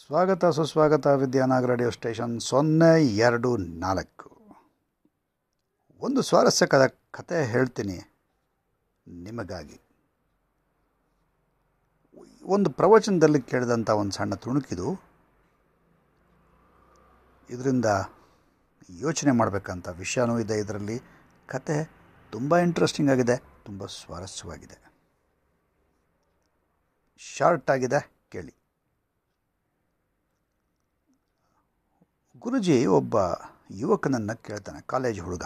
ಸ್ವಾಗತ, ಸುಸ್ವಾಗತ ವಿದ್ಯಾನಾಗ್ radio station ಸೊನ್ನೆ, ಎರಡು, ನಾಲ್ಕು. ಒಂದು ಸ್ವಾರಸ್ಯಕರ ಕತೆ ಹೇಳ್ತೀನಿ ನಿಮಗಾಗಿ. ಒಂದು ಪ್ರವಚನದಲ್ಲಿ ಕೇಳಿದಂಥ ಒಂದು ಸಣ್ಣ ತುಣುಕಿದು, ಇದರಿಂದ ಯೋಚನೆ ಮಾಡಬೇಕಂತ ವಿಷಯನೂ ಇದೆ ಇದರಲ್ಲಿ. ಕತೆ ತುಂಬ ಇಂಟ್ರೆಸ್ಟಿಂಗ್ ಆಗಿದೆ, ತುಂಬ ಸ್ವಾರಸ್ಯವಾಗಿದೆ. ಶಾರ್ಟ್ ಆಗಿದೆ, ಕೇಳಿ. ಗುರುಜಿ ಒಬ್ಬ ಯುವಕನನ್ನು ಕೇಳ್ತಾನೆ, ಕಾಲೇಜ್ ಹುಡುಗ,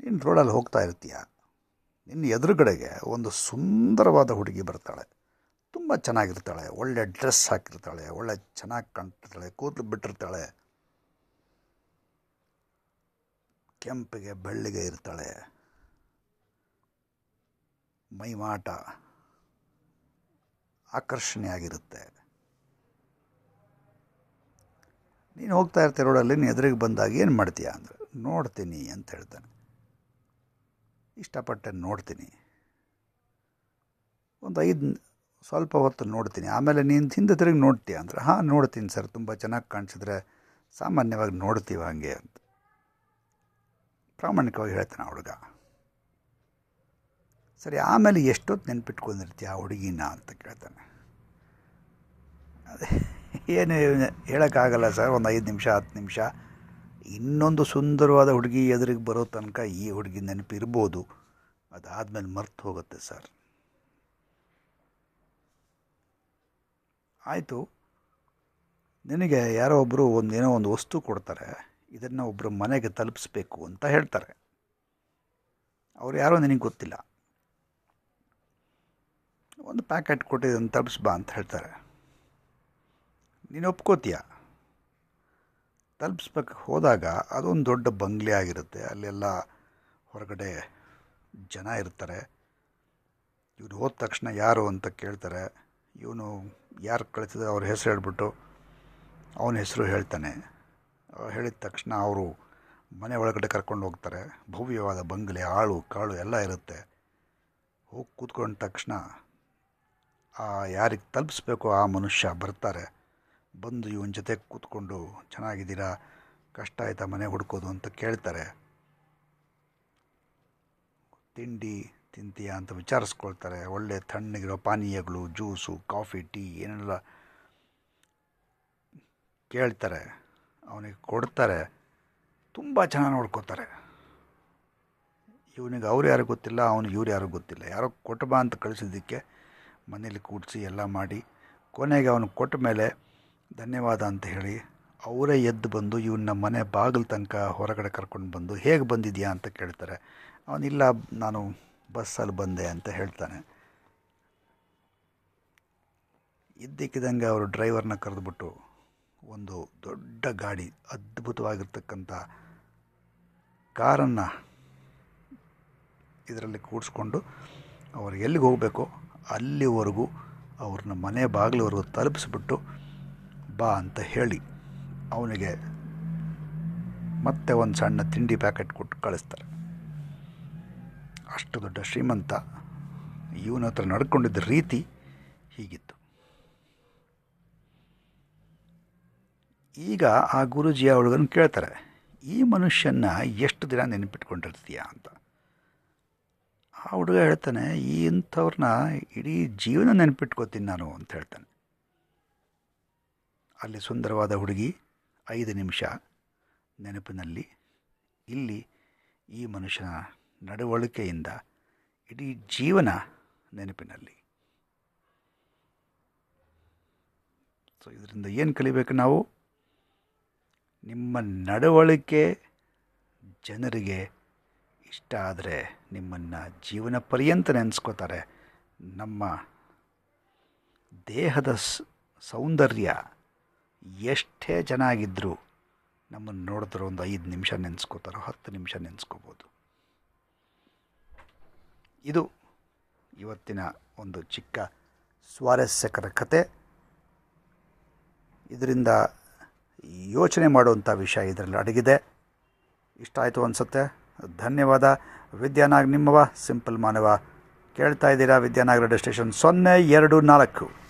ನೀನು ರೋಡಲ್ಲಿ ಹೋಗ್ತಾ ಇರ್ತೀಯ? ನಿನ್ನ ಎದುರುಗಡೆಗೆ ಒಂದು ಸುಂದರವಾದ ಹುಡುಗಿ ಬರ್ತಾಳೆ. ತುಂಬ ಚೆನ್ನಾಗಿರ್ತಾಳೆ, ಒಳ್ಳೆ ಡ್ರೆಸ್ ಹಾಕಿರ್ತಾಳೆ, ಒಳ್ಳೆ ಚೆನ್ನಾಗಿ ಕಾಣ್ತಿರ್ತಾಳೆ, ಕೂದಲು ಬಿಟ್ಟಿರ್ತಾಳೆ. ಕೆಂಪಿಗೆ ಬೆಳ್ಳಿಗೆ ಇರ್ತಾಳೆ. ಮೈಮಾಟ ಆಕರ್ಷಣೆಯಾಗಿರುತ್ತೆ. ನೀನು ಹೋಗ್ತಾ ಇರ್ತೀಯ ರೋಡಲ್ಲಿ, ನೀನು ಎದುರಿಗೆ ಬಂದಾಗ ಏನು ಮಾಡ್ತೀಯ ಅಂದರೆ. ನೋಡ್ತೀನಿ ಅಂತ ಹೇಳ್ತಾನೆ. ಇಷ್ಟಪಟ್ಟೆ ನೋಡ್ತೀನಿ. ಒಂದು ಐದು ಸ್ವಲ್ಪ ಹೊತ್ತು ನೋಡ್ತೀನಿ. ಆಮೇಲೆ ನೀನು ಹಿಂದೆ ತಿರುಗಿ ನೋಡ್ತೀಯ ಅಂದರೆ. ಹಾಂ, ನೋಡ್ತೀನಿ ಸರ್, ತುಂಬ ಚೆನ್ನಾಗಿ ಕಾಣಿಸಿದ್ರೆ ಸಾಮಾನ್ಯವಾಗಿ ನೋಡ್ತೀವಿ ಹಾಗೆ ಅಂತ. ಪ್ರಾಮಾಣಿಕವಾಗಿ ಹೇಳ್ತಾನೆ ಹುಡುಗ. ಸರಿ, ಆಮೇಲೆ ಎಷ್ಟೊತ್ತು ನೆನ್ಪಿಟ್ಕೊಂಡಿರ್ತೀಯ ಆ ಹುಡುಗಿನ ಅಂತ ಕೇಳ್ತಾನೆ. ಅದೇ. ಏನು ಹೇಳೋಕ್ಕಾಗಲ್ಲ ಸರ್, ಒಂದು ಐದು ನಿಮಿಷ, ಹತ್ತು ನಿಮಿಷ. ಇನ್ನೊಂದು ಸುಂದರವಾದ ಹುಡುಗಿ ಎದುರಿಗೆ ಬರೋ ತನಕ ಈ ಹುಡುಗಿ ನೆನಪಿರ್ಬೋದು. ಅದಾದಮೇಲೆ ಮರ್ತು ಹೋಗುತ್ತೆ ಸರ್. ಆಯಿತು. ನಿನಗೆ ಯಾರೋ ಒಬ್ಬರು ಒಂದು ಏನೋ ಒಂದು ವಸ್ತು ಕೊಡ್ತಾರೆ. ಇದನ್ನು ಒಬ್ಬರು ಮನೆಗೆ ತಲುಪಿಸ್ಬೇಕು ಅಂತ ಹೇಳ್ತಾರೆ. ಅವ್ರು ಯಾರೋ ನಿನಗೆ ಗೊತ್ತಿಲ್ಲ. ಒಂದು ಪ್ಯಾಕೆಟ್ ಕೊಟ್ಟಿದ್ದನ್ನು ತಲುಪಿಸ್ಬಾ ಅಂತ ಹೇಳ್ತಾರೆ. ನೀನು ಒಪ್ಕೋತೀಯ ತಲುಪಿಸ್ಬೇಕು. ಹೋದಾಗ ಅದೊಂದು ದೊಡ್ಡ ಬಂಗ್ಲೆ ಆಗಿರುತ್ತೆ. ಅಲ್ಲೆಲ್ಲ ಹೊರಗಡೆ ಜನ ಇರ್ತಾರೆ. ಇವನು ಹೋದ ತಕ್ಷಣ ಯಾರು ಅಂತ ಕೇಳ್ತಾರೆ. ಇವನು ಯಾರು ಕಳಿಸಿದ್ರೆ ಅವ್ರ ಹೆಸರು ಹೇಳ್ಬಿಟ್ಟು ಅವನ ಹೆಸರು ಹೇಳ್ತಾನೆ. ಹೇಳಿದ ತಕ್ಷಣ ಅವರು ಮನೆ ಒಳಗಡೆ ಕರ್ಕೊಂಡು ಹೋಗ್ತಾರೆ. ಭವ್ಯವಾದ ಬಂಗ್ಲೆ, ಆಳು, ಕಾಳು ಎಲ್ಲ ಇರುತ್ತೆ. ಹೋಗಿ ಕೂತ್ಕೊಂಡ ತಕ್ಷಣ ಆ ಯಾರಿಗೆ ತಲುಪಿಸ್ಬೇಕು ಆ ಮನುಷ್ಯ ಬರ್ತಾರೆ. ಬಂದು ಇವನ ಜೊತೆ ಕೂತ್ಕೊಂಡು, ಚೆನ್ನಾಗಿದ್ದೀರಾ? ಕಷ್ಟ ಆಯ್ತಾ ಮನೆ ಹುಡ್ಕೋದು? ಅಂತ ಕೇಳ್ತಾರೆ. ತಿಂಡಿ ತಿಂತೀಯಾ ಅಂತ ವಿಚಾರಿಸ್ಕೊಳ್ತಾರೆ. ಒಳ್ಳೆ ತಣ್ಣಗಿರೋ ಪಾನೀಯಗಳು, ಜ್ಯೂಸು, ಕಾಫಿ, ಟೀ, ಏನೆಲ್ಲ ಕೇಳ್ತಾರೆ. ಅವನಿಗೆ ಕೊಡ್ತಾರೆ. ತುಂಬ ಚೆನ್ನಾಗಿ ನೋಡ್ಕೋತಾರೆ. ಇವನಿಗೆ ಅವ್ರು ಯಾರು ಗೊತ್ತಿಲ್ಲ ಅವನಿಗೆ ಇವ್ರು ಯಾರು ಗೊತ್ತಿಲ್ಲ. ಯಾರೋ ಕೊಟ್ಟಬಾ ಅಂತ ಕಳಿಸಿದ್ದಕ್ಕೆ ಮನೇಲಿ ಕೂಡಿಸಿ ಎಲ್ಲ ಮಾಡಿ, ಕೊನೆಗೆ ಅವನು ಕೊಟ್ಟ ಮೇಲೆ ಧನ್ಯವಾದ ಅಂತ ಹೇಳಿ ಅವರೇ ಎದ್ದು ಬಂದು ಇವನ್ನ ಮನೆ ಬಾಗಿಲು ತನಕ ಹೊರಗಡೆ ಕರ್ಕೊಂಡು ಬಂದು ಹೇಗೆ ಬಂದಿದೆಯಾ ಅಂತ ಕೇಳ್ತಾರೆ. ಅವನಿಲ್ಲ ನಾನು ಬಸ್ಸಲ್ಲಿ ಬಂದೆ ಅಂತ ಹೇಳ್ತಾನೆ. ಇದ್ದಕ್ಕಿದ್ದಂಗೆ ಅವರು ಡ್ರೈವರ್ನ ಕರೆದುಬಿಟ್ಟು ಒಂದು ದೊಡ್ಡ ಗಾಡಿ, ಅದ್ಭುತವಾಗಿರ್ತಕ್ಕಂಥ ಕಾರನ್ನು ಇದರಲ್ಲಿ ಕೂಡಿಸ್ಕೊಂಡು ಅವರು ಎಲ್ಲಿಗೆ ಹೋಗಬೇಕೋ ಅಲ್ಲಿವರೆಗೂ ಅವ್ರನ್ನ ಮನೆ ಬಾಗಿಲವರೆಗೂ ತಲುಪಿಸ್ಬಿಟ್ಟು ಬಾ ಅಂತ ಹೇಳಿ ಅವನಿಗೆ ಮತ್ತೆ ಒಂದು ಸಣ್ಣ ತಿಂಡಿ ಪ್ಯಾಕೆಟ್ ಕೊಟ್ಟು ಕಳಿಸ್ತಾರೆ. ಅಷ್ಟು ದೊಡ್ಡ ಶ್ರೀಮಂತ ಇವನ ಹತ್ರ ನಡ್ಕೊಂಡಿದ್ದ ರೀತಿ ಹೀಗಿತ್ತು. ಈಗ ಆ ಗುರುಜಿ ಅವಳಿಗನ್ನು ಕೇಳ್ತಾರೆ, ಈ ಮನುಷ್ಯನ ಎಷ್ಟು ದಿನ ನೆನಪಿಟ್ಕೊಂಡಿರ್ತೀಯ? ಅಂತ. ಆ ಹುಡುಗ ಹೇಳ್ತಾನೆ, ಈ ಇಂಥವ್ರನ್ನ ಇಡೀ ಜೀವನ ನೆನಪಿಟ್ಕೋತೀನಿ ನಾನು, ಅಂತ ಹೇಳ್ತಾನೆ. ಅಲ್ಲಿ ಸುಂದರವಾದ ಹುಡುಗಿ ಐದು ನಿಮಿಷ ನೆನಪಿನಲ್ಲಿ. ಇಲ್ಲಿ ಈ ಮನುಷ್ಯನ ನಡವಳಿಕೆಯಿಂದ ಇಡೀ ಜೀವನ ನೆನಪಿನಲ್ಲಿ. ಸೊ ಇದರಿಂದ ಏನು ಕಲಿಬೇಕು ನಾವು? ನಿಮ್ಮ ನಡವಳಿಕೆ ಜನರಿಗೆ ಇಷ್ಟ ಆದರೆ ನಿಮ್ಮನ್ನು ಜೀವನ ಪರ್ಯಂತ ನೆನೆಸ್ಕೋತಾರೆ. ನಮ್ಮ ದೇಹದ ಸೌಂದರ್ಯ ಎಷ್ಟೇ ಚೆನ್ನಾಗಿದ್ದರೂ ನಮ್ಮನ್ನು ನೋಡಿದ್ರೆ ಒಂದು ಐದು ನಿಮಿಷ ನೆನೆಸ್ಕೋತಾರೋ, ಹತ್ತು ನಿಮಿಷ ನೆನೆಸ್ಕೋಬೋದು. ಇದು ಇವತ್ತಿನ ಒಂದು ಚಿಕ್ಕ ಸ್ವಾರಸ್ಯಕರ ಕತೆ. ಇದರಿಂದ ಯೋಚನೆ ಮಾಡುವಂಥ ವಿಷಯ ಇದರಲ್ಲಿ ಅಡಗಿದೆ. ಇಷ್ಟ ಆಯಿತು ಅನಿಸುತ್ತೆ. ಧನ್ಯವಾದ. ವಿದ್ಯಾನಾಗ್ ನಿಮ್ಮವ ಸಿಂಪಲ್ ಮಾನವ ಕೇಳ್ತಾ ಇದ್ದೀರಾ ವಿದ್ಯಾನಾಗ್ ರೇಡಿಯೋ ಸ್ಟೇಷನ್ ಸೊನ್ನೆ ಎರಡು ನಾಲ್ಕು.